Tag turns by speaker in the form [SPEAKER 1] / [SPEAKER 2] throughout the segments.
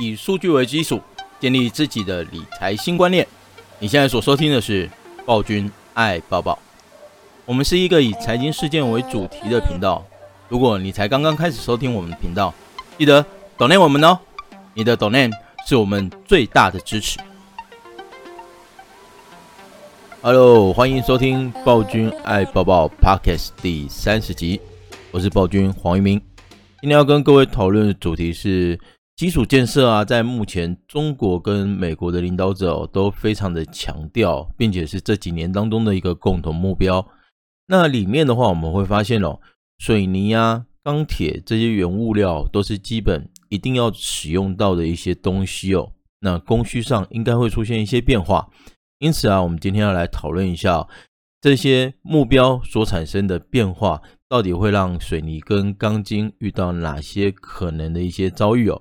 [SPEAKER 1] 以数据为基础，建立自己的理财新观念。你现在所收听的是暴君爱抱抱。我们是一个以财经事件为主题的频道。如果你才刚刚开始收听我们的频道，记得 donate 我们哦，你的 donate 是我们最大的支持。Hello，欢迎收听暴君爱抱抱 Podcast 第三十集，我是暴君黄一鸣。今天要跟各位讨论的主题是基础建设啊，在目前中国跟美国的领导者哦都非常的强调，并且是这几年当中的一个共同目标。那里面的话，我们会发现哦，水泥啊、钢铁这些原物料都是基本一定要使用到的一些东西哦。那供需上应该会出现一些变化，因此啊，我们今天要来讨论一下这些目标所产生的变化。到底会让水泥跟钢筋遇到哪些可能的一些遭遇哦？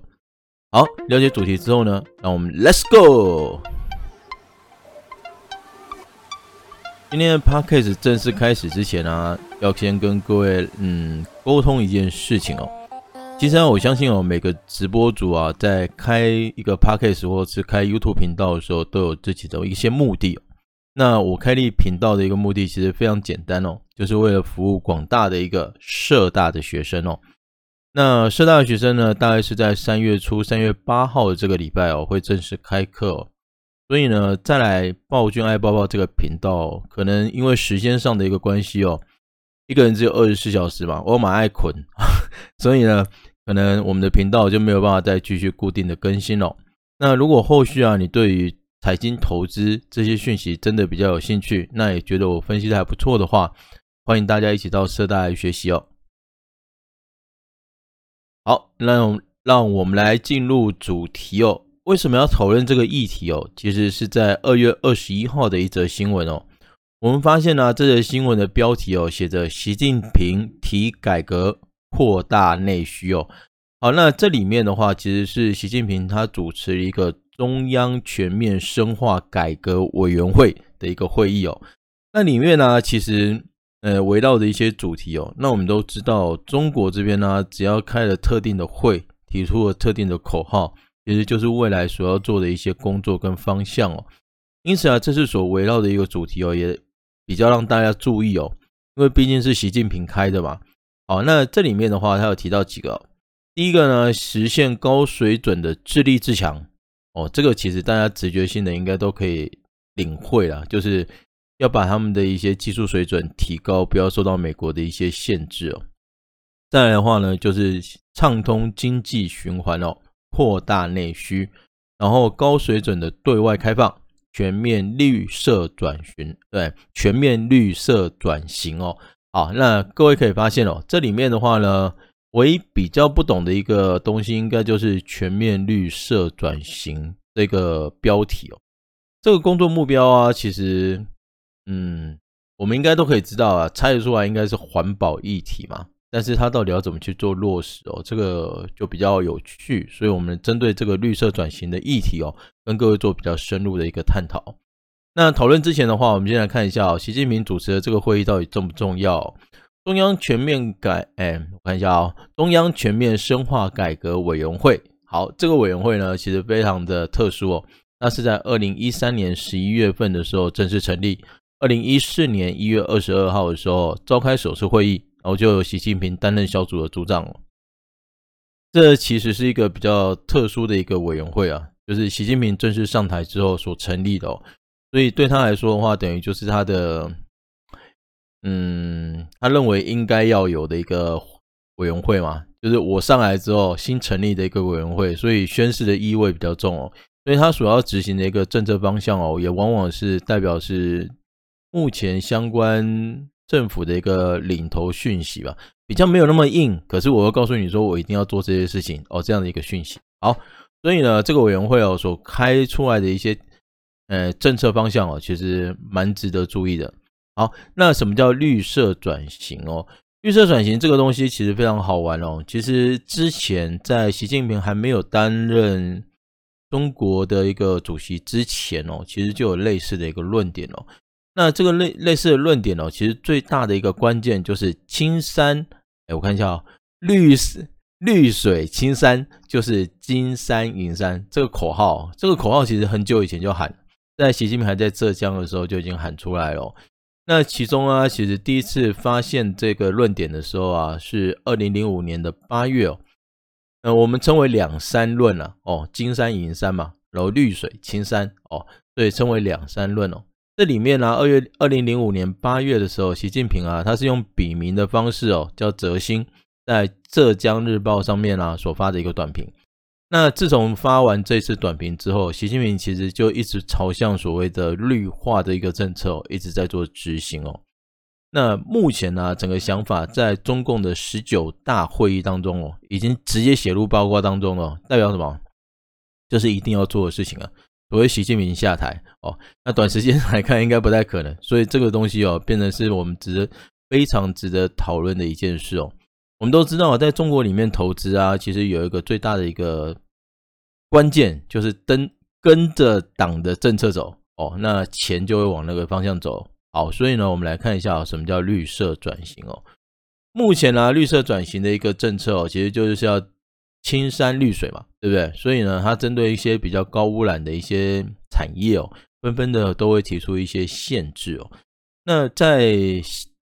[SPEAKER 1] 好，了解主题之后呢，让我们 Let's go。今天的 Podcast 正式开始之前呢、啊，要先跟各位嗯沟通一件事情哦。其实啊，我相信哦，每个直播主啊，在开一个 Podcast 或是开 YouTube 频道的时候，都有自己的一些目的、那我开立频道的一个目的其实非常简单哦，就是为了服务广大的一个社大的学生哦。那社大的学生呢，大概是在三月初三月八号的这个礼拜哦，会正式开课哦。所以呢，再来暴君爱抱抱这个频道，可能因为时间上的一个关系哦，一个人只有二十四小时嘛，我蛮爱困，所以呢，可能我们的频道就没有办法再继续固定的更新哦。那如果后续啊，你对于财经投资这些讯息真的比较有兴趣，那也觉得我分析的还不错的话，欢迎大家一起到社大来学习哦。好，那让我们来进入主题哦。为什么要讨论这个议题哦？其实是在二月二十一号的一则新闻哦。我们发现呢、这则新闻的标题哦，写着“习近平提改革扩大内需”哦。好，那这里面的话，其实是习近平他主持一个。中央全面深化改革委员会的一个会议哦，那里面呢，其实呃围绕的一些主题哦，那我们都知道，中国这边呢，只要开了特定的会，提出了特定的口号，其实就是未来所要做的一些工作跟方向哦。因此啊，这是所围绕的一个主题哦，也比较让大家注意哦，因为毕竟是习近平开的嘛。好，那这里面的话，他有提到几个，第一个呢，实现高水准的自立自强。哦，这个其实大家直觉性的应该都可以领会啦，就是要把他们的一些技术水准提高，不要受到美国的一些限制哦。再来的话呢，就是畅通经济循环哦，扩大内需，然后高水准的对外开放，全面绿色转型，对，全面绿色转型哦。好，那各位可以发现哦，这里面的话呢。唯一比较不懂的一个东西，应该就是全面绿色转型这个标题哦。这个工作目标啊，其实，嗯，我们应该都可以知道啊，猜得出来应该是环保议题嘛。但是它到底要怎么去做落实哦，这个就比较有趣。所以，我们针对这个绿色转型的议题哦，跟各位做比较深入的一个探讨。那讨论之前的话，我们先来看一下哦，习近平主持的这个会议到底重不重要？中央全面改，哎，我看一下哦。中央全面深化改革委员会，好，这个委员会呢，其实非常的特殊哦。那是在二零一三年十一月份的时候正式成立，二零一四年一月二十二号的时候召开首次会议，然后就由习近平担任小组的组长了。这其实是一个比较特殊的一个委员会啊，就是习近平正式上台之后所成立的哦。所以对他来说的话，等于就是他的。嗯，他认为应该要有的一个委员会嘛，就是我上来之后新成立的一个委员会，所以宣誓的意味比较重哦。所以他所要执行的一个政策方向哦，也往往是代表是目前相关政府的一个领头讯息吧，比较没有那么硬。可是我会告诉你说，我一定要做这些事情哦，这样的一个讯息。好，所以呢，这个委员会哦所开出来的一些呃政策方向哦，其实蛮值得注意的。好，那什么叫绿色转型哦？绿色转型这个东西其实非常好玩哦。其实之前在习近平还没有担任中国的一个主席之前哦，其实就有类似的一个论点哦。那这个类类似的论点哦，其实最大的一个关键就是青山，哎，我看一下哦，绿色绿水青山就是金山银山。这个口号，这个口号其实很久以前就喊，在习近平还在浙江的时候就已经喊出来了。那其中啊，其实第一次发现这个论点的时候啊，是二零零五年的八月哦。呃，我们称为两山论了哦，金山银山嘛，然后绿水青山哦，所以称为两山论哦。这里面呢、二月二零零五年八月的时候，习近平啊，他是用笔名的方式哦，叫泽新，在浙江日报上面啊所发的一个短评。那自从发完这次短评之后，习近平其实就一直朝向所谓的绿化的一个政策哦，一直在做执行哦。那目前呢、啊，整个想法在中共的十九大会议当中哦，已经直接写入报告当中了，代表什么？就是一定要做的事情啊。所谓习近平下台哦，那短时间来看应该不太可能，所以这个东西哦，变成是我们值得非常值得讨论的一件事哦。我们都知道，在中国里面投资啊，其实有一个最大的一个关键，就是跟跟着党的政策走哦，那钱就会往那个方向走。好，所以呢，我们来看一下什么叫绿色转型哦。目前呢，绿色转型的一个政策哦，其实就是要。青山绿水嘛，对不对？所以呢，它针对一些比较高污染的一些产业哦，纷纷的都会提出一些限制哦。那在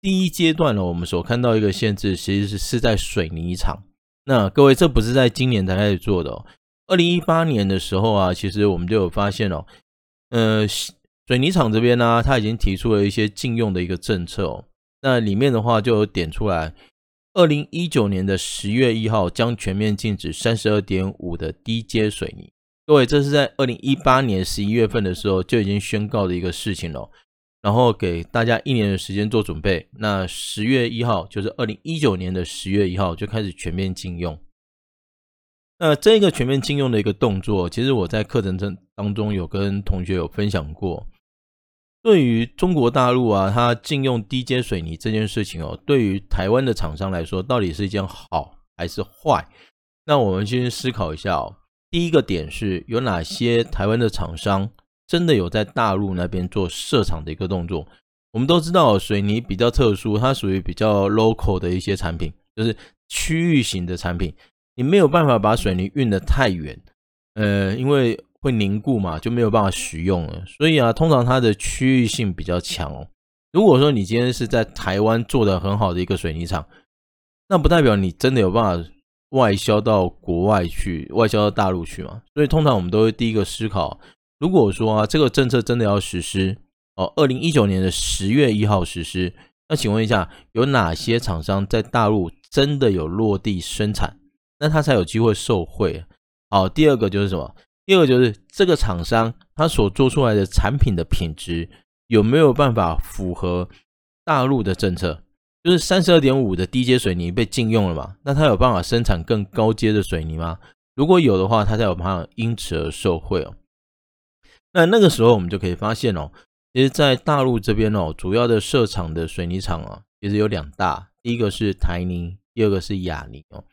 [SPEAKER 1] 第一阶段呢，我们所看到一个限制，其实是是在水泥厂。那各位，这不是在今年才开始做的哦。二零一八年的时候啊，其实我们就有发现哦，呃，水泥厂这边呢，它已经提出了一些禁用的一个政策哦。那里面的话就有点出来。二零一九年的十月一号将全面禁止三十二点五的低阶水泥。各位，这是在二零一八年十一月份的时候就已经宣告的一个事情了。然后给大家一年的时间做准备。那十月一号就是二零一九年的十月一号就开始全面禁用。那这个全面禁用的一个动作，其实我在课程中当中有跟同学有分享过。对于中国大陆啊，它禁用低阶水泥这件事情哦，对于台湾的厂商来说，到底是一件好还是坏？那我们先思考一下哦。第一个点是有哪些台湾的厂商真的有在大陆那边做设厂的一个动作？我们都知道水泥比较特殊，它属于比较 local 的一些产品，就是区域型的产品，你没有办法把水泥运得太远，呃，因为。会凝固嘛，就没有办法使用了。所以啊，通常它的区域性比较强哦。如果说你今天是在台湾做的很好的一个水泥厂，那不代表你真的有办法外销到国外去，外销到大陆去嘛。所以通常我们都会第一个思考，如果说啊，这个政策真的要实施哦，二零一九年的十月一号实施，那请问一下，有哪些厂商在大陆真的有落地生产，那他才有机会受惠？好，第二个就是什么？第二个就是这个厂商他所做出来的产品的品质有没有办法符合大陆的政策？就是三十二点五的低阶水泥被禁用了嘛？那他有办法生产更高阶的水泥吗？如果有的话，他才有办法因此而受惠哦。那那个时候我们就可以发现哦，其实，在大陆这边哦，主要的设厂的水泥厂啊，其实有两大，第一个是台泥，第二个是亚泥哦。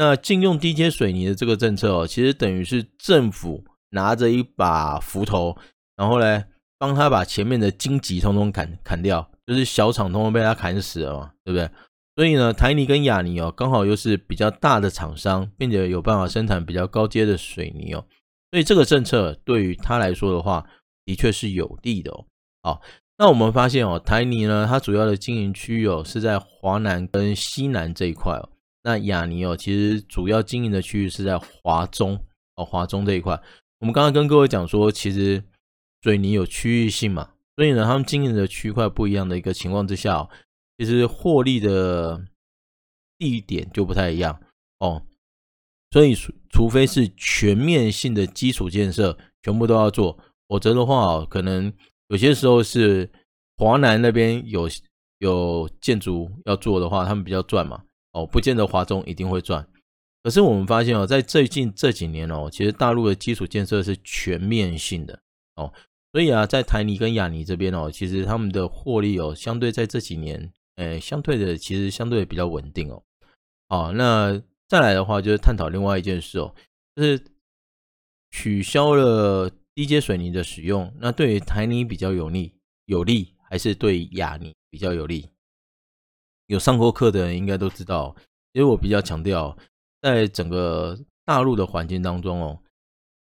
[SPEAKER 1] 那禁用低阶水泥的这个政策哦，其实等于是政府拿着一把斧头，然后呢，帮他把前面的荆棘通通砍砍掉，就是小厂通通被他砍死了嘛，对不对？所以呢，台泥跟亚泥哦，刚好又是比较大的厂商，并且有办法生产比较高阶的水泥哦，所以这个政策对于他来说的话，的确是有利的哦。好，那我们发现哦，台泥呢，它主要的经营区域哦，是在华南跟西南这一块哦。那雅尼哦，其实主要经营的区域是在华中哦，华中这一块。我们刚刚跟各位讲说，其实水泥有区域性嘛，所以呢，他们经营的区块不一样的一个情况之下哦，其实获利的地点就不太一样哦。所以，除非是全面性的基础建设全部都要做，否则的话哦，可能有些时候是华南那边有有建筑要做的话，他们比较赚嘛。哦，不见得华中一定会赚，可是我们发现哦，在最近这几年哦，其实大陆的基础建设是全面性的哦，所以啊，在台泥跟亚泥这边哦，其实他们的获利哦，相对在这几年，呃，相对的其实相对比较稳定哦。好，那再来的话就是探讨另外一件事哦，就是取消了低阶水泥的使用，那对于台泥比较有利，有利还是对亚泥比较有利？有上过课的人应该都知道，因为我比较强调，在整个大陆的环境当中哦，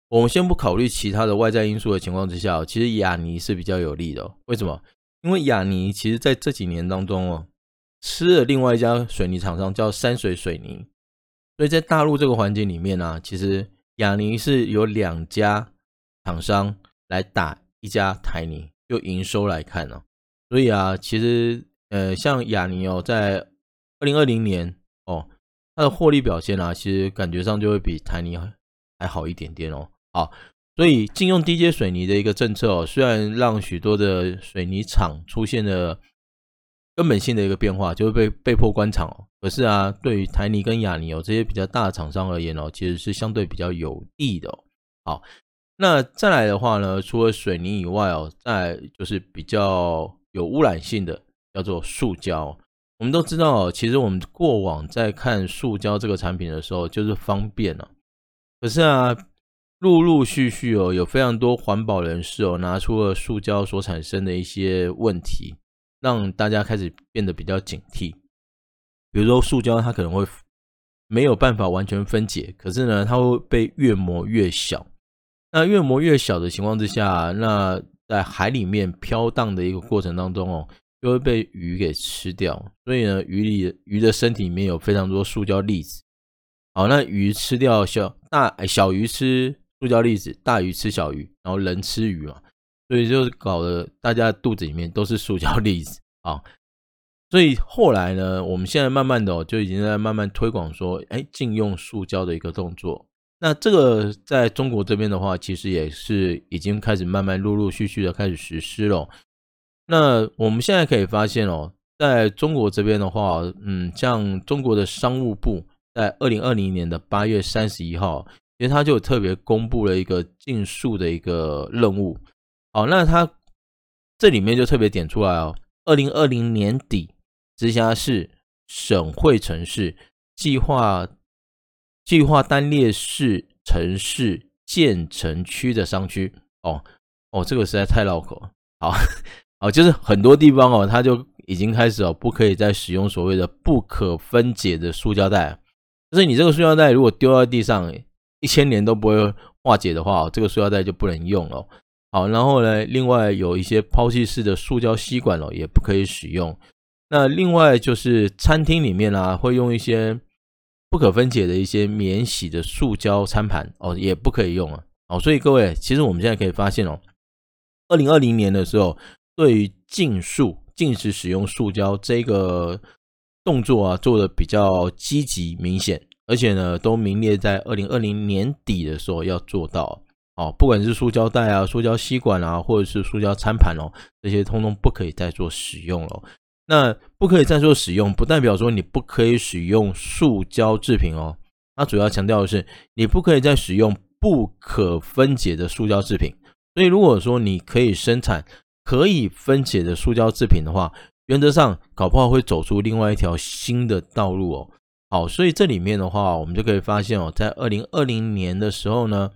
[SPEAKER 1] 我们先不考虑其他的外在因素的情况之下，其实亚泥是比较有利的。为什么？因为亚泥其实在这几年当中哦，吃了另外一家水泥厂商叫山水水泥，所以在大陆这个环境里面呢、啊，其实亚泥是有两家厂商来打一家台泥，就营收来看呢、所以啊，其实呃，像亚泥哦，在二零二零年哦，它的获利表现啊，其实感觉上就会比台泥还好一点点哦。好。所以禁用低阶水泥的一个政策哦，虽然让许多的水泥厂出现了根本性的一个变化，就会被被迫关厂哦。可是啊，对于台泥跟亚泥哦这些比较大的厂商而言哦，其实是相对比较有利的哦。好，那再来的话呢，除了水泥以外哦，再就是比较有污染性的，叫做塑胶。我们都知道，其实我们过往在看塑胶这个产品的时候，就是方便了。可是啊。陆陆续续哦，有非常多环保人士哦，拿出了塑胶所产生的一些问题，让大家开始变得比较警惕。比如说，塑胶它可能会没有办法完全分解，可是呢，它会被越磨越小。那越磨越小的情况之下，那在海里面飘荡的一个过程当中哦，就会被鱼给吃掉。所以呢，鱼里鱼的身体里面有非常多塑胶粒子。好，那鱼吃掉小大小鱼吃。塑胶粒子，大鱼吃小鱼，然后人吃鱼嘛，所以就搞得大家肚子里面都是塑胶粒子啊。所以后来呢，我们现在慢慢的就已经在慢慢推广说，哎，禁用塑胶的一个动作。那这个在中国这边的话，其实也是已经开始慢慢陆陆续续的开始实施了。那我们现在可以发现哦，在中国这边的话，嗯，像中国的商务部在二零二零年的八月三十一号。其实他就特别公布了一个禁塑的一个任务，好，那他这里面就特别点出来哦，二零二零年底，直辖市、省会城市计划计划单列市城市建成区的商区，哦哦，这个实在太绕口了，好哦，就是很多地方哦，它就已经开始哦，不可以再使用所谓的不可分解的塑胶袋，就是你这个塑胶袋如果丢在地上，一千年都不会化解的话，这个塑胶袋就不能用了。好，然后呢，另外有一些抛弃式的塑胶吸管哦，也不可以使用。那另外就是餐厅里面啊，会用一些不可分解的一些免洗的塑胶餐盘哦，也不可以用啊。好，所以各位，其实我们现在可以发现哦，二零二零年的时候，对于禁塑、禁止使用塑胶这个动作啊，做的比较积极明显。而且呢，都名列在二零二零年底的时候要做到哦，不管是塑胶袋啊、塑胶吸管啊，或者是塑胶餐盘哦，这些通通不可以再做使用了。那不可以再做使用，不代表说你不可以使用塑胶制品哦。它主要强调的是，你不可以再使用不可分解的塑胶制品。所以，如果说你可以生产可以分解的塑胶制品的话，原则上搞不好会走出另外一条新的道路哦。好，所以这里面的话，我们就可以发现哦，在二零二零年的时候呢，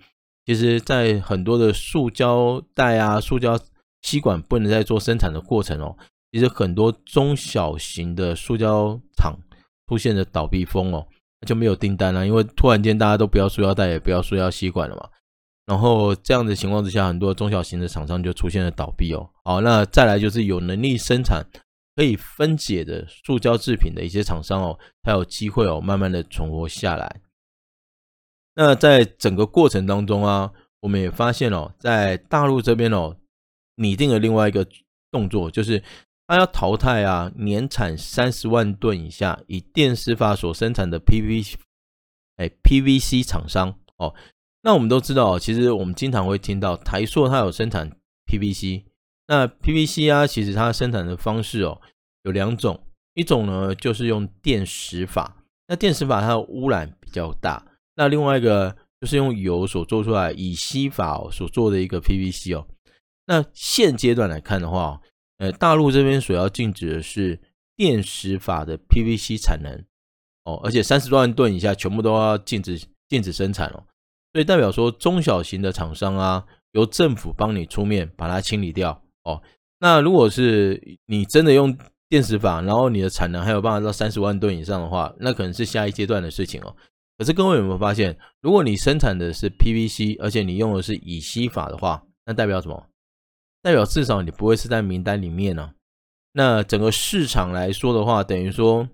[SPEAKER 1] 其实，在很多的塑胶袋啊、塑胶吸管不能再做生产的过程哦，其实很多中小型的塑胶厂出现了倒闭风哦，就没有订单了，因为突然间大家都不要塑胶袋，也不要塑胶吸管了嘛。然后这样的情况之下，很多中小型的厂商就出现了倒闭哦。好，那再来就是有能力生产。可以分解的塑胶制品的一些厂商哦，才有机会哦，慢慢的存活下来。那在整个过程当中啊，我们也发现哦，在大陆这边哦，拟定了另外一个动作，就是它要淘汰啊，年产三十万吨以下以电石法所生产的 PVC，哎，PVC 厂商哦。那我们都知道，其实我们经常会听到台塑它有生产 PVC。那 PVC 啊，其实它生产的方式哦有两种，一种呢就是用电石法，那电石法它的污染比较大，那另外一个就是用油所做出来乙烯法所做的一个 PVC 哦。那现阶段来看的话，呃，大陆这边所要禁止的是电石法的 PVC 产能哦，而且三十万吨以下全部都要禁止禁止生产哦，所以代表说中小型的厂商啊，由政府帮你出面把它清理掉。哦，那如果是你真的用电石法，然后你的产能还有办法到三十万吨以上的话，那可能是下一阶段的事情哦。可是各位有没有发现，如果你生产的是 PVC，而且你用的是乙烯法的话，那代表什么？代表至少你不会是在名单里面呢、那整个市场来说的话，等于说，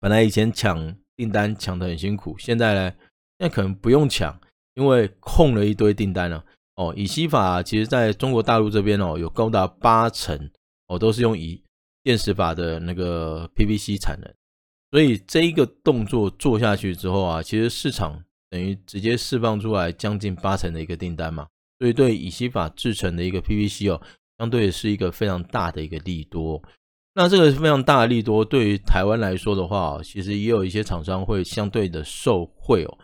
[SPEAKER 1] 本来以前抢订单抢得很辛苦，现在呢，现在可能不用抢，因为空了一堆订单了。哦，乙烯法其实在中国大陆这边哦，有高达八成哦都是用乙电石法的那个 PVC 产能。所以这一个动作做下去之后啊，其实市场等于直接释放出来将近八成的一个订单嘛。所以对乙烯法制成的一个 PVC 哦，相对是一个非常大的一个利多。那这个非常大的利多，对于台湾来说的话，其实也有一些厂商会相对的受惠哦。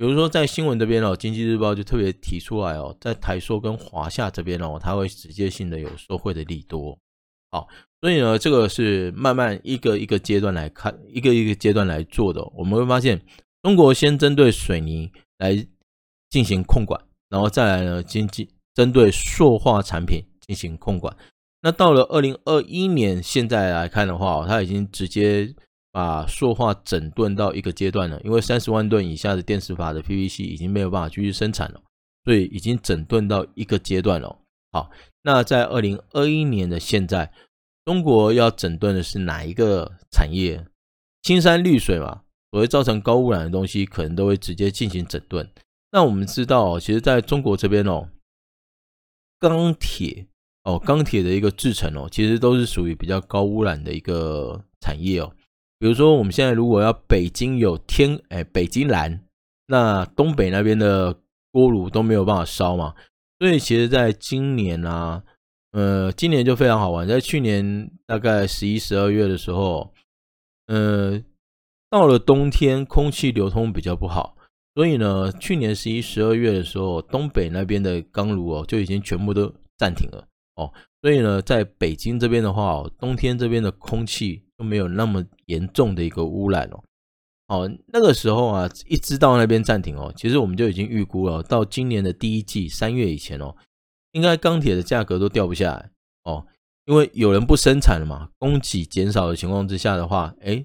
[SPEAKER 1] 比如说在新闻这边哦，经济日报就特别提出来哦，在台塑跟华夏这边哦，它会直接性的有受惠的利多。好。所以呢，这个是慢慢一个一个阶段来看，一个一个阶段来做的。我们会发现，中国先针对水泥来进行控管，然后再来呢，经济针对塑化产品进行控管。那到了二零二一年，现在来看的话，它已经直接把塑化整顿到一个阶段了，因为三十万吨以下的电石法的 PVC 已经没有办法继续生产了，所以已经整顿到一个阶段了。好，那在二零二一年的现在。中国要整顿的是哪一个产业？青山绿水嘛，所谓造成高污染的东西，可能都会直接进行整顿。那我们知道，其实在中国这边哦，钢铁哦，钢铁的一个制成哦，其实都是属于比较高污染的一个产业哦。比如说，我们现在如果要北京有天哎，北京蓝，那东北那边的锅炉都没有办法烧嘛。所以，其实在今年啊。呃，今年就非常好玩，在去年大概十一、十二月的时候，呃，到了冬天，空气流通比较不好，所以呢，去年十一、十二月的时候，东北那边的钢炉哦，就已经全部都暂停了哦。所以呢，在北京这边的话哦，冬天这边的空气就没有那么严重的一个污染哦。哦，那个时候啊，一知道那边暂停哦，其实我们就已经预估了，到今年的第一季三月以前哦。应该钢铁的价格都掉不下来哦，因为有人不生产了嘛，供给减少的情况之下的话，哎，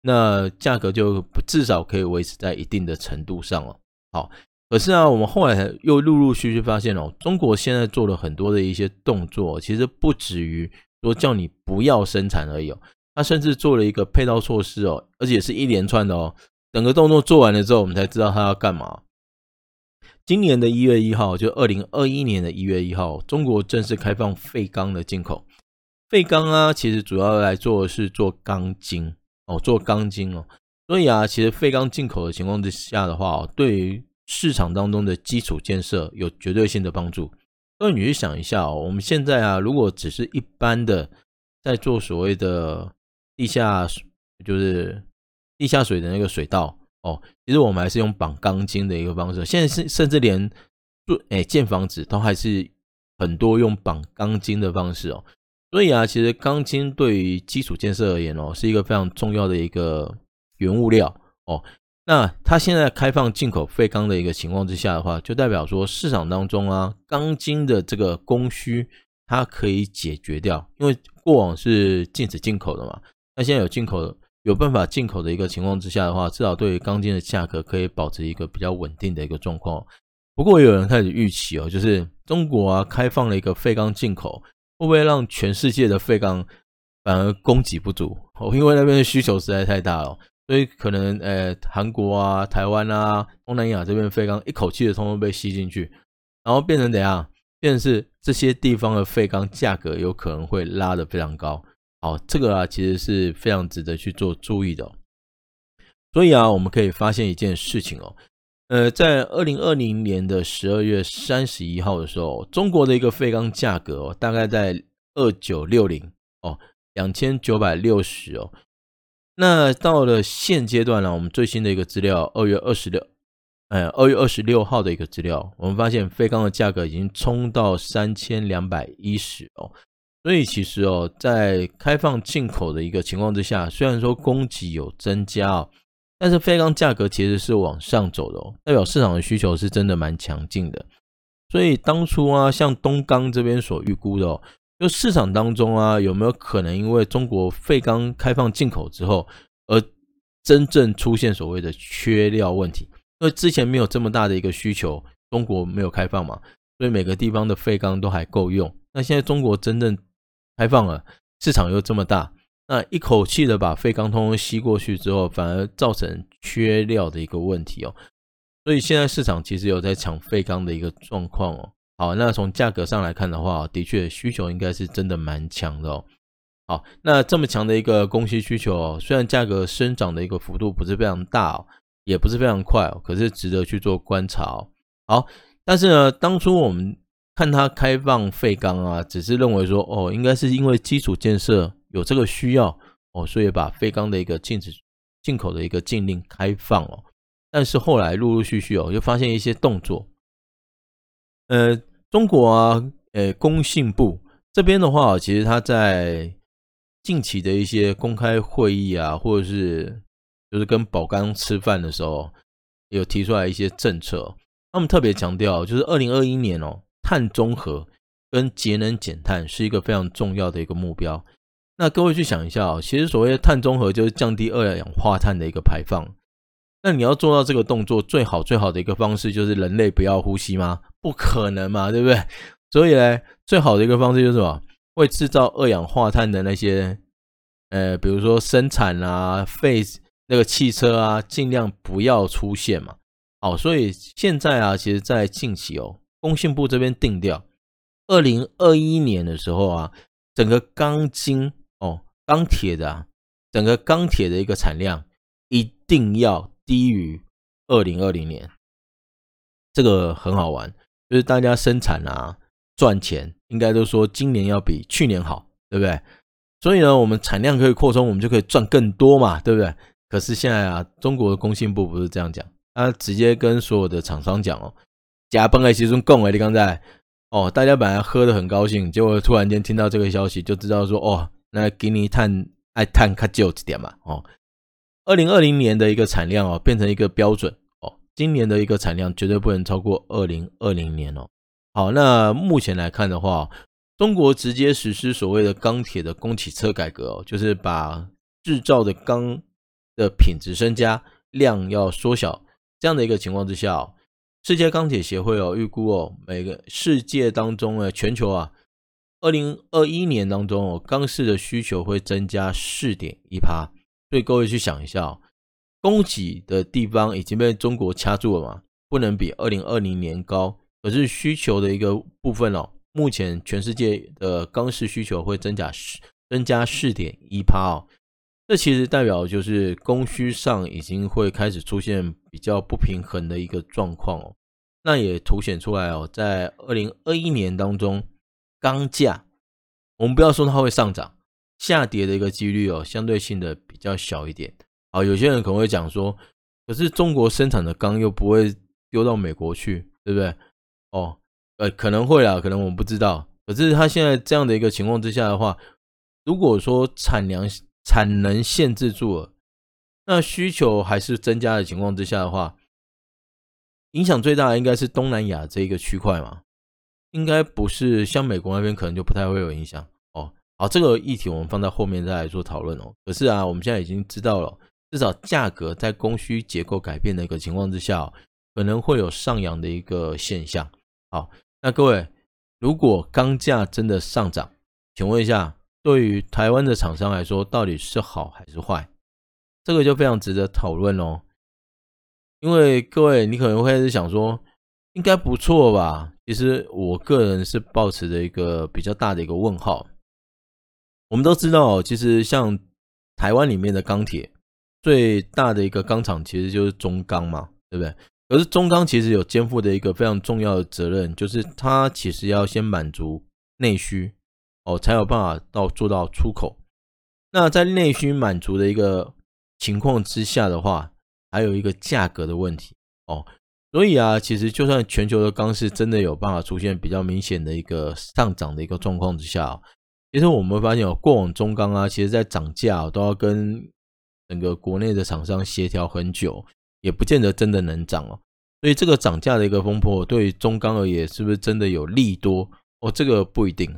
[SPEAKER 1] 那价格就至少可以维持在一定的程度上了。好，可是啊，我们后来又陆陆续续发现哦，中国现在做了很多的一些动作，其实不止于说叫你不要生产而已哦，他甚至做了一个配套措施哦，而且是一连串的哦，整个动作做完了之后，我们才知道他要干嘛。今年的一月一号，就二零二一年的一月一号，中国正式开放废钢的进口。废钢啊，其实主要来做是做钢筋哦，做钢筋哦。所以啊，其实废钢进口的情况之下的话，对于市场当中的基础建设有绝对性的帮助。所以你去想一下哦，我们现在啊，如果只是一般的在做所谓的地下，就是地下水的那个水道。哦，其实我们还是用绑钢筋的一个方式，现在是甚至连做诶建房子都还是很多用绑钢筋的方式哦。所以啊，其实钢筋对于基础建设而言哦，是一个非常重要的一个原物料哦。那它现在开放进口废钢的一个情况之下的话，就代表说市场当中啊，钢筋的这个供需它可以解决掉，因为过往是禁止进口的嘛，那现在有进口。有办法进口的一个情况之下的话，至少对于钢筋的价格可以保持一个比较稳定的一个状况。不过有人开始预期哦，就是中国啊开放了一个废钢进口，会不会让全世界的废钢反而供给不足？哦，因为那边的需求实在太大了，所以可能呃韩国啊、台湾啊、东南亚这边废钢一口气的通通被吸进去，然后变成怎样？变成是这些地方的废钢价格有可能会拉得非常高。好，这个啊，其实是非常值得去做注意的。所以啊，我们可以发现一件事情哦，呃，在二零二零年的十二月三十一号的时候，中国的一个废钢价格哦，大概在二九六零哦，两千九百六十哦。那到了现阶段呢，我们最新的一个资料，二月二十六，呃，二月二十六号的一个资料，我们发现废钢的价格已经冲到三千两百一十哦。所以其实哦，在开放进口的一个情况之下，虽然说供给有增加哦，但是废钢价格其实是往上走的哦，代表市场的需求是真的蛮强劲的。所以当初啊，像东钢这边所预估的哦，就市场当中啊，有没有可能因为中国废钢开放进口之后，而真正出现所谓的缺料问题，因为之前没有这么大的一个需求，中国没有开放嘛，所以每个地方的废钢都还够用。那现在中国真正开放了，市场又这么大，那一口气的把废钢通通吸过去之后，反而造成缺料的一个问题哦。所以现在市场其实有在抢废钢的一个状况哦。好，那从价格上来看的话，的确需求应该是真的蛮强的哦。好，那这么强的一个供需需求哦，虽然价格生长的一个幅度不是非常大哦，也不是非常快哦，可是值得去做观察哦。好，但是呢，当初我们看它开放废钢啊，只是认为说哦，应该是因为基础建设有这个需要哦，所以把废钢的一个禁止进口的一个禁令开放哦。但是后来陆陆续续哦，又发现一些动作。呃，中国啊，呃，工信部这边的话，其实他在近期的一些公开会议啊，或者是就是跟宝钢吃饭的时候，有提出来一些政策。他们特别强调，就是二零二一年哦，碳中和跟节能减碳是一个非常重要的一个目标。那各位去想一下哦，其实所谓的碳中和就是降低二氧化碳的一个排放。那你要做到这个动作，最好最好的一个方式就是人类不要呼吸吗？不可能嘛，对不对？所以呢，最好的一个方式就是什么？会制造二氧化碳的那些，呃，比如说生产啊、废那个汽车啊，尽量不要出现嘛。好，所以现在啊，其实，在近期哦，工信部这边定调，二零二一年的时候啊，整个钢筋哦，钢铁的啊，整个钢铁的一个产量一定要。低于二零二零年，这个很好玩，就是大家生产啊赚钱，应该都说今年要比去年好，对不对？所以呢，我们产量可以扩充，我们就可以赚更多嘛，对不对？可是现在啊，中国的工信部不是这样讲，他直接跟所有的厂商讲哦，加崩哎，其中供哎，你刚才哦，大家本来喝得很高兴，结果突然间听到这个消息，就知道说哦，那给你碳爱碳卡就这点嘛，哦。二零二零年的一个产量哦，变成一个标准。今年的一个产量绝对不能超过二零二零年哦。好，那目前来看的话，中国直接实施所谓的钢铁的供给侧改革哦，就是把制造的钢的品质增加，量要缩小。这样的一个情况之下，世界钢铁协会哦预估哦，每个世界当中呢，全球啊，二零二一年当中哦，钢市的需求会增加四点一趴。所以各位去想一下哦，供给的地方已经被中国掐住了嘛，不能比二零二零年高。可是需求的一个部分哦，目前全世界的钢市需求会增加十增加四点一趴哦，这其实代表就是供需上已经会开始出现比较不平衡的一个状况哦。那也凸显出来哦，在二零二一年当中，钢价我们不要说它会上涨。下跌的一个几率哦，相对性的比较小一点。好，有些人可能会讲说，可是中国生产的钢又不会丢到美国去，对不对？哦，呃，可能会啦，可能我们不知道。可是它现在这样的一个情况之下的话，如果说产量产能限制住了，那需求还是增加的情况之下的话，影响最大的应该是东南亚这一个区块嘛，应该不是像美国那边可能就不太会有影响哦。好，这个议题我们放在后面再来做讨论哦。可是啊，我们现在已经知道了，至少价格在供需结构改变的一个情况之下，可能会有上扬的一个现象。好，那各位，如果钢价真的上涨，请问一下，对于台湾的厂商来说，到底是好还是坏？这个就非常值得讨论哦。因为各位，你可能会是想说，应该不错吧？其实我个人是抱持着一个比较大的一个问号。我们都知道，其实像台湾里面的钢铁最大的一个钢厂，其实就是中钢嘛，对不对？可是中钢其实有肩负的一个非常重要的责任，就是它其实要先满足内需哦，才有办法到做到出口。那在内需满足的一个情况之下的话，还有一个价格的问题哦。所以啊，其实就算全球的钢市真的有办法出现比较明显的一个上涨的一个状况之下，其实我们会发现哦，过往中钢啊，其实在涨价都要跟整个国内的厂商协调很久，也不见得真的能涨哦。所以这个涨价的一个风波，对于中钢而言，是不是真的有利多哦？这个不一定，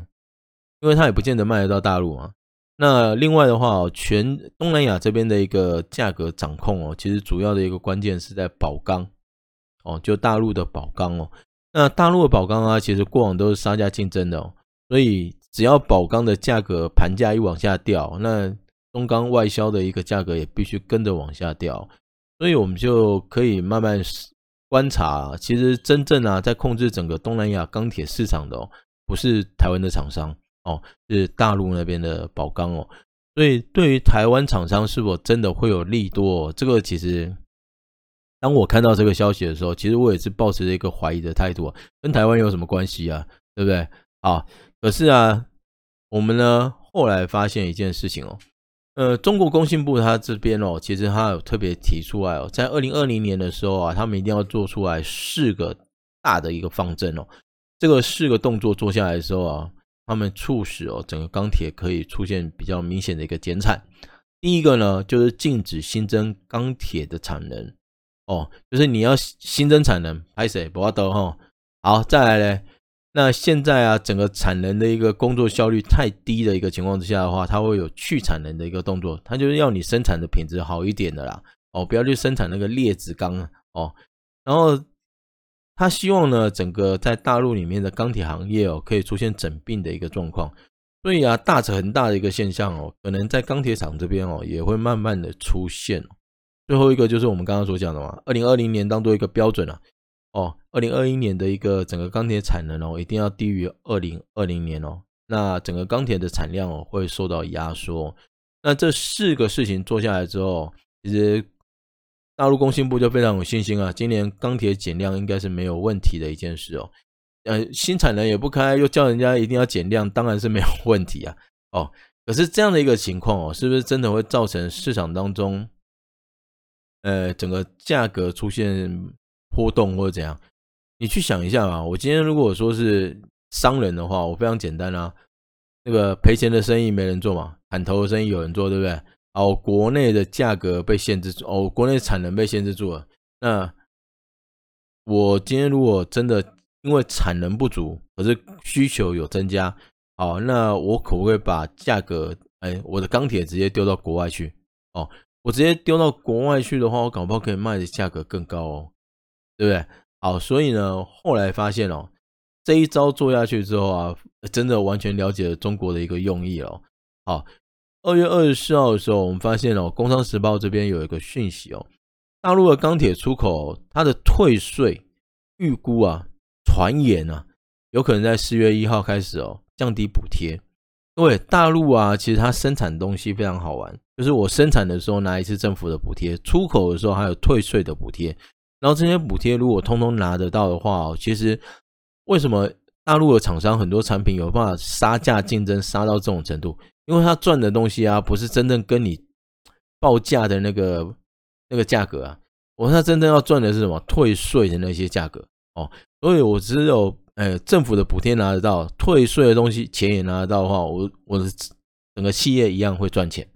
[SPEAKER 1] 因为它也不见得卖得到大陆啊。那另外的话，全东南亚这边的一个价格掌控哦，其实主要的一个关键是在宝钢哦，就大陆的宝钢哦。那大陆的宝钢啊，其实过往都是杀价竞争的哦，所以只要宝钢的价格盘价一往下掉，那中钢外销的一个价格也必须跟着往下掉。所以我们就可以慢慢观察，其实真正啊在控制整个东南亚钢铁市场的哦，不是台湾的厂商。哦，是大陆那边的宝钢哦，所以对于台湾厂商是否真的会有利多哦？这个其实，当我看到这个消息的时候，其实我也是抱持着一个怀疑的态度，跟台湾有什么关系啊？对不对？啊，可是啊，我们呢后来发现一件事情哦，呃，中国工信部它这边哦，其实它有特别提出来哦，在二零二零年的时候啊，他们一定要做出来四个大的一个方针哦，这个四个动作做下来的时候啊。他们促使哦，整个钢铁可以出现比较明显的一个减产。第一个呢，就是禁止新增钢铁的产能哦，就是你要新增产能，拍谁不要得哈。好，再来呢，那现在啊，整个产能的一个工作效率太低的一个情况之下的话，它会有去产能的一个动作，它就是要你生产的品质好一点的啦哦，不要去生产那个劣质钢哦，然后。他希望呢，整个在大陆里面的钢铁行业哦，可以出现整并的一个状况。所以啊，大成很大的一个现象哦，可能在钢铁厂这边哦，也会慢慢的出现。最后一个就是我们刚刚所讲的嘛，二零二零年当做一个标准了哦，二零二一年的一个整个钢铁产能哦，一定要低于二零二零年哦，那整个钢铁的产量哦，会受到压缩。那这四个事情做下来之后，其实。大陆工信部就非常有信心啊，今年钢铁减量应该是没有问题的一件事哦。呃，新产能也不开，又叫人家一定要减量，当然是没有问题啊。哦，可是这样的一个情况哦，是不是真的会造成市场当中，呃，整个价格出现波动或者怎样？你去想一下啊，我今天如果说是商人的话，我非常简单啊，那个赔钱的生意没人做嘛，砍头的生意有人做，对不对？哦，国内的价格被限制住，哦，国内产能被限制住了。那我今天如果真的因为产能不足，可是需求有增加，哦，那我可不可以把价格，哎，我的钢铁直接丢到国外去？哦，我直接丢到国外去的话，我搞不好可以卖的价格更高哦，对不对？好，所以呢，后来发现哦，这一招做下去之后啊，真的完全了解了中国的一个用意哦，好。二月二十四号的时候，我们发现哦，《工商时报》这边有一个讯息哦，大陆的钢铁出口它的退税预估啊，传言啊，有可能在四月一号开始哦降低补贴。因为大陆啊，其实它生产东西非常好玩，就是我生产的时候拿一次政府的补贴，出口的时候还有退税的补贴。然后这些补贴如果通通拿得到的话，其实为什么大陆的厂商很多产品有办法杀价竞争杀到这种程度？因为他赚的东西啊，不是真正跟你报价的那个那个价格啊，我说他真正要赚的是什么？退税的那些价格哦。所以我只有呃政府的补贴拿得到，退税的东西钱也拿得到的话，我我的整个企业一样会赚钱。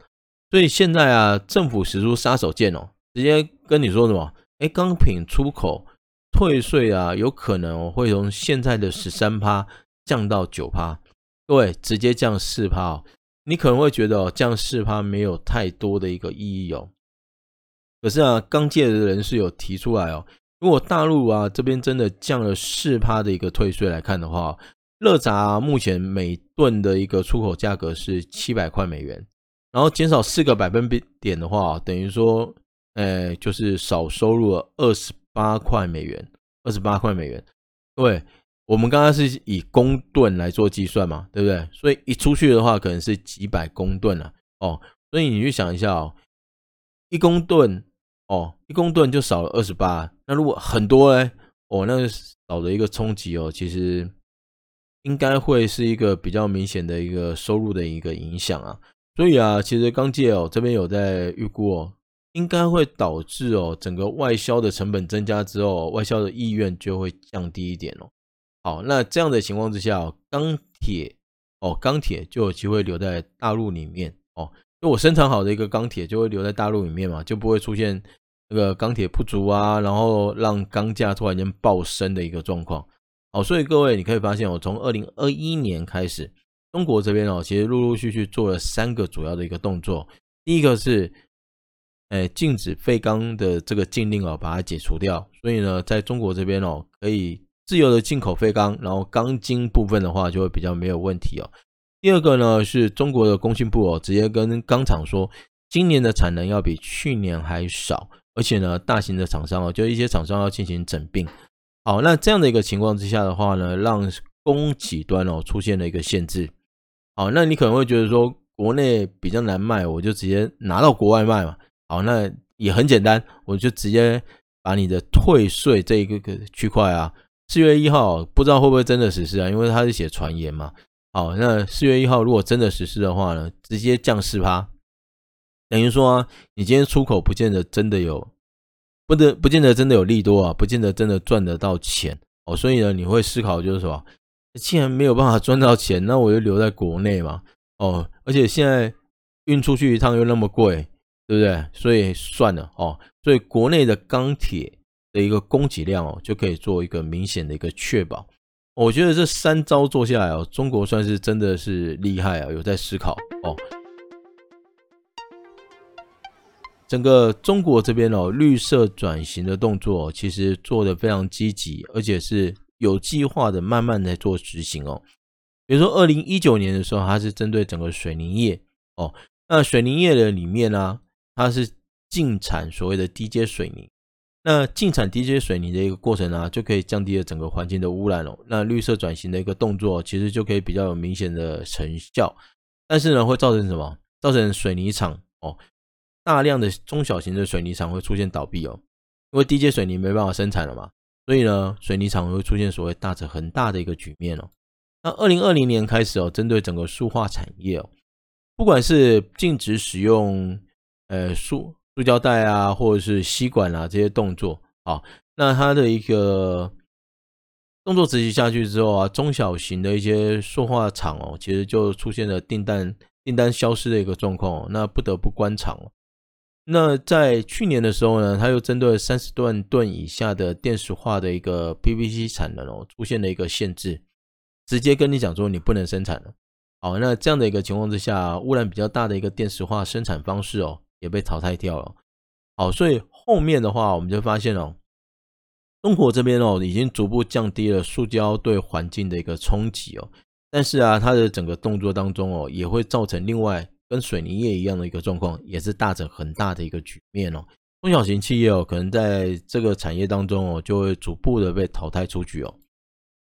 [SPEAKER 1] 所以现在啊，政府使出杀手锏哦，直接跟你说什么？哎，钢品出口退税啊，有可能会从现在的十三趴降到九趴，各位直接降四趴哦。你可能会觉得哦，降四趴没有太多的一个意义哦。可是啊，刚界的人士有提出来哦，如果大陆啊这边真的降了四趴的一个退税来看的话，热轧目前每吨的一个出口价格是七百块美元，然后减少四个百分比点的话，等于说，呃，就是少收入了二十八块美元，二十八块美元，对。我们刚刚是以公吨来做计算嘛，对不对？所以一出去的话，可能是几百公吨了哦。所以你去想一下哦，一公吨哦，一公吨就少了二十八。那如果很多呢？哦，那个少的一个冲击哦，其实应该会是一个比较明显的一个收入的一个影响啊。所以啊，其实钢界哦这边有在预估哦，应该会导致哦整个外销的成本增加之后，外销的意愿就会降低一点哦。好，那这样的情况之下，钢铁哦，钢铁就有机会留在大陆里面哦。就我生产好的一个钢铁就会留在大陆里面嘛，就不会出现那个钢铁不足啊，然后让钢价突然间暴升的一个状况。好，所以各位你可以发现，我从二零二一年开始，中国这边哦，其实陆陆续续做了三个主要的一个动作。第一个是，诶，禁止废钢的这个禁令哦，把它解除掉。所以呢，在中国这边哦，可以自由的进口废钢，然后钢筋部分的话就会比较没有问题哦。第二个呢，是中国的工信部哦，直接跟钢厂说，今年的产能要比去年还少，而且呢，大型的厂商哦，就一些厂商要进行整并。好，那这样的一个情况之下的话呢，让供给端哦出现了一个限制。好，那你可能会觉得说，国内比较难卖，我就直接拿到国外卖嘛。好，那也很简单，我就直接把你的退税这一个个区块啊，四月一号不知道会不会真的实施啊？因为它是写传言嘛。好，那四月一号如果真的实施的话呢，直接降四趴，等于说啊，你今天出口不见得真的有，不得不见得真的有利多啊，不见得真的赚得到钱哦。所以呢，你会思考就是说，既然没有办法赚到钱，那我就留在国内嘛。哦，而且现在运出去一趟又那么贵，对不对？所以算了哦。所以国内的钢铁的一个供给量哦，就可以做一个明显的一个确保。我觉得这三招做下来哦，中国算是真的是厉害啊，有在思考哦。整个中国这边哦，绿色转型的动作其实做得非常积极，而且是有计划的，慢慢在做执行哦。比如说，二零一九年的时候，它是针对整个水泥业哦，那水泥业的里面呢，它是禁产所谓的低阶水泥。那禁产低阶水泥的一个过程啊，就可以降低了整个环境的污染哦。那绿色转型的一个动作，其实就可以比较有明显的成效。但是呢，会造成什么？造成水泥厂哦，大量的中小型的水泥厂会出现倒闭哦，因为低阶水泥没办法生产了嘛。所以呢，水泥厂会出现所谓大着很大的一个局面哦。那二零二零年开始哦，针对整个塑化产业哦，不管是禁止使用呃塑。塑胶袋啊，或者是吸管啊，这些动作，啊，那它的一个动作执行下去之后啊，中小型的一些塑化厂哦，其实就出现了订单订单消失的一个状况，那不得不关厂了。那在去年的时候呢，它又针对三十万吨以下的电石化的一个 PVC 产能哦，出现了一个限制，直接跟你讲说你不能生产了。好，那这样的一个情况之下，污染比较大的一个电石化生产方式哦。也被淘汰掉了。好，所以后面的话，我们就发现哦，中国这边哦，已经逐步降低了塑胶对环境的一个冲击哦。但是啊，它的整个动作当中哦，也会造成另外跟水泥业一样的一个状况，也是大着很大的一个局面哦。中小型企业哦，可能在这个产业当中哦，就会逐步的被淘汰出去哦。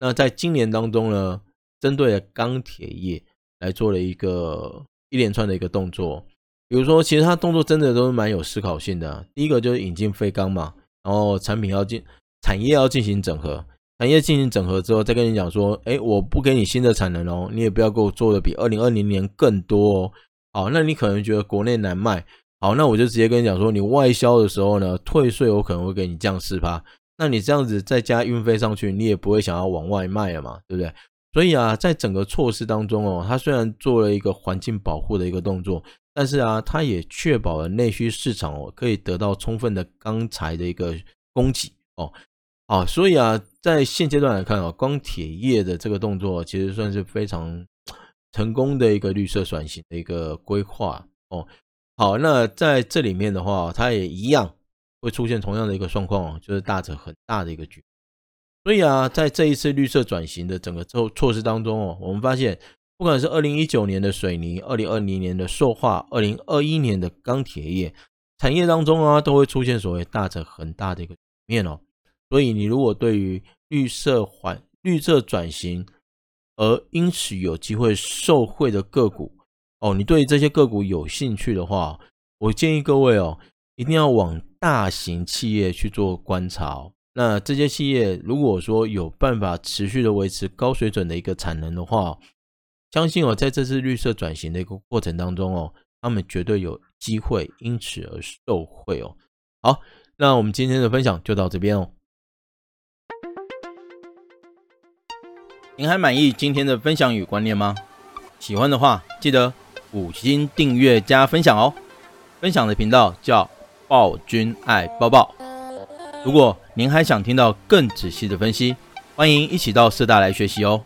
[SPEAKER 1] 那在今年当中呢，针对钢铁业来做了一个一连串的一个动作。比如说，其实他动作真的都是蛮有思考性的。第一个就是引进废钢嘛，然后产品要进，产业要进行整合，产业进行整合之后，再跟你讲说，哎，我不给你新的产能哦，你也不要给我做的比二零二零年更多哦。好，那你可能觉得国内难卖，好，那我就直接跟你讲说，你外销的时候呢，退税我可能会给你降四趴，那你这样子再加运费上去，你也不会想要往外卖了嘛，对不对？所以啊，在整个措施当中哦，它虽然做了一个环境保护的一个动作。但是啊，它也确保了内需市场哦，可以得到充分的钢材的一个供给哦。好，所以啊，在现阶段来看啊，钢铁业的这个动作其实算是非常成功的一个绿色转型的一个规划哦。好，那在这里面的话，它也一样会出现同样的一个状况，就是大者很大的一个局。所以啊，在这一次绿色转型的整个措措施当中哦，我们发现。不管是二零一九年的水泥，二零二零年的塑化，二零二一年的钢铁业产业当中啊，都会出现所谓大者恒大的一个面哦。所以，你如果对于绿色环、绿色转型而因此有机会受惠的个股哦，你对这些个股有兴趣的话，我建议各位哦，一定要往大型企业去做观察哦。那这些企业如果说有办法持续的维持高水准的一个产能的话，相信哦，在这次绿色转型的一个过程当中哦，他们绝对有机会因此而受惠哦。好，那我们今天的分享就到这边哦。您还满意今天的分享与观念吗？喜欢的话，记得五星订阅加分享哦。分享的频道叫暴君爱抱抱。如果您还想听到更仔细的分析，欢迎一起到社大来学习哦。